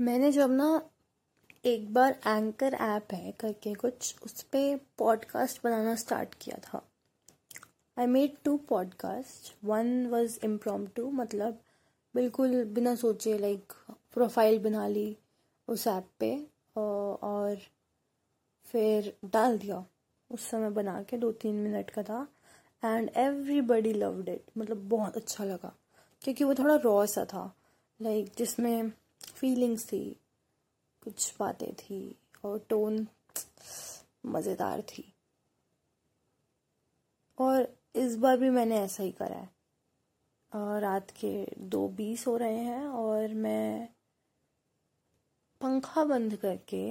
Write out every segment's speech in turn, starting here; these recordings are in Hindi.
मैंने जब ना एक बार एंकर ऐप है करके कुछ उस पर पॉडकास्ट बनाना स्टार्ट किया था। I made two podcast one was impromptu मतलब बिल्कुल बिना सोचे लाइक प्रोफ़ाइल बना ली उस ऐप पे और फिर डाल दिया। उस समय बना के दो तीन मिनट का था। एंड एवरीबडी लव्ड इट मतलब बहुत अच्छा लगा। क्योंकि वो थोड़ा रॉ सा था। लाइक like, जिसमें फीलिंग्स थी कुछ बातें थी और टोन मज़ेदार थी। और इस बार भी मैंने ऐसा ही करा है। रात के दो बीस हो रहे हैं और मैं पंखा बंद करके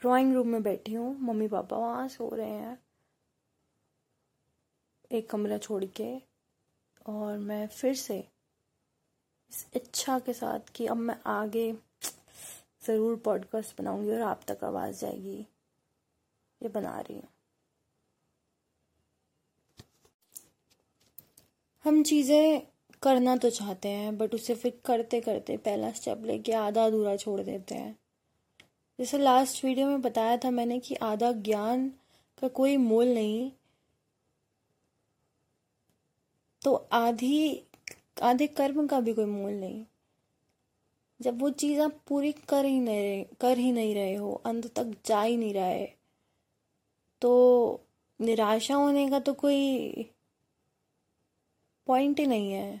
ड्राइंग रूम में बैठी हूँ। मम्मी पापा वहाँ सो रहे हैं। एक कमरा छोड़ के और मैं फिर से इस इच्छा के साथ कि अब मैं आगे ज़रूर पॉडकास्ट बनाऊँगी और आप तक आवाज़ जाएगी। ये बना रही हूँ। हम चीज़ें करना तो चाहते हैं बट उसे फिर करते करते पहला स्टेप लेके आधा अधूरा छोड़ देते हैं। जैसे लास्ट वीडियो में बताया था मैंने कि आधा ज्ञान का कोई मोल नहीं तो आधी आधे कर्म का भी कोई मोल नहीं। जब वो चीज़ आप पूरी कर ही नहीं रहे, कर ही नहीं रहे हो, अंत तक जा ही नहीं रहे तो निराशा होने का तो कोई पॉइंट ही नहीं है।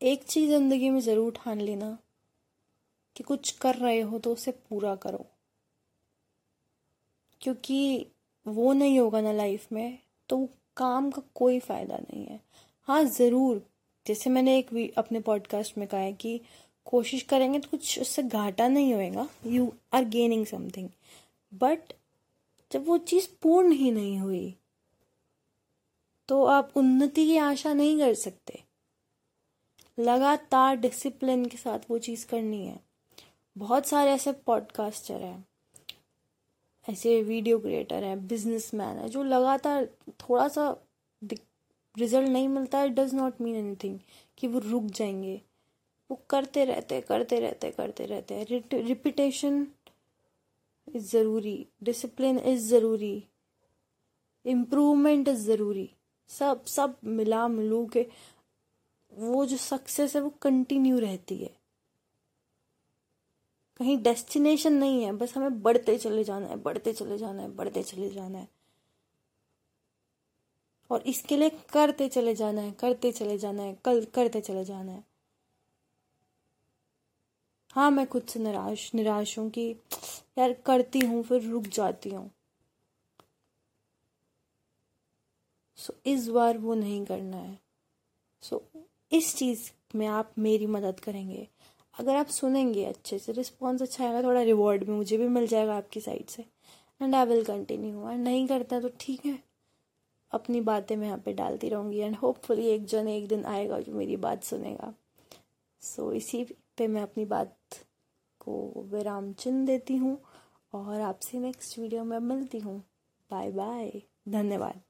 एक चीज़ ज़िंदगी में ज़रूर ठान लेना कि कुछ कर रहे हो तो उसे पूरा करो, क्योंकि वो नहीं होगा ना लाइफ में तो काम का कोई फ़ायदा नहीं है। हाँ ज़रूर। जैसे मैंने एक अपने पॉडकास्ट में कहा है कि कोशिश करेंगे तो कुछ उससे घाटा नहीं होएगा। You are gaining something but जब वो चीज़ पूर्ण ही नहीं हुई तो आप उन्नति की आशा नहीं कर सकते। लगातार डिसिप्लिन के साथ वो चीज़ करनी है। बहुत सारे ऐसे पॉडकास्टर हैं, ऐसे वीडियो क्रिएटर हैं बिज़नेस मैन है, जो लगातार थोड़ा सा रिज़ल्ट नहीं मिलता है डज नॉट मीन एनीथिंग कि वो रुक जाएँगे। वो करते रहते करते रहते करते रहते हैं। रिपीटेशन इज़ ज़रूरी। डिसिप्लिन इज़ ज़रूरी। इम्प्रूवमेंट इज़ ज़रूरी। सब सब मिला मिलू के वो जो सक्सेस है वो कंटिन्यू रहती है। कहीं डेस्टिनेशन नहीं है, बस हमें बढ़ते चले जाना है, बढ़ते चले जाना है, बढ़ते चले जाना है। और इसके लिए करते चले जाना है, करते चले जाना है, कल करते चले जाना है। हाँ मैं खुद से निराश निराश हूँ कि यार करती हूँ, फिर रुक जाती हूँ। सो इस बार वो नहीं करना है। सो इस चीज़ में आप मेरी मदद करेंगे। अगर आप सुनेंगे अच्छे से रिस्पॉन्स अच्छा आएगा, थोड़ा रिवॉर्ड भी मुझे भी मिल जाएगा आपकी साइड से। And I will continue and नहीं करता तो ठीक है। अपनी बातें मैं यहाँ पे डालती रहूँगी एंड होपफुली एक जन एक दिन आएगा जो मेरी बात सुनेगा। सो so, इसी पे मैं अपनी बात को विराम चिन्ह देती हूँ और आपसे नेक्स्ट वीडियो में मिलती हूँ। बाय बाय धन्यवाद।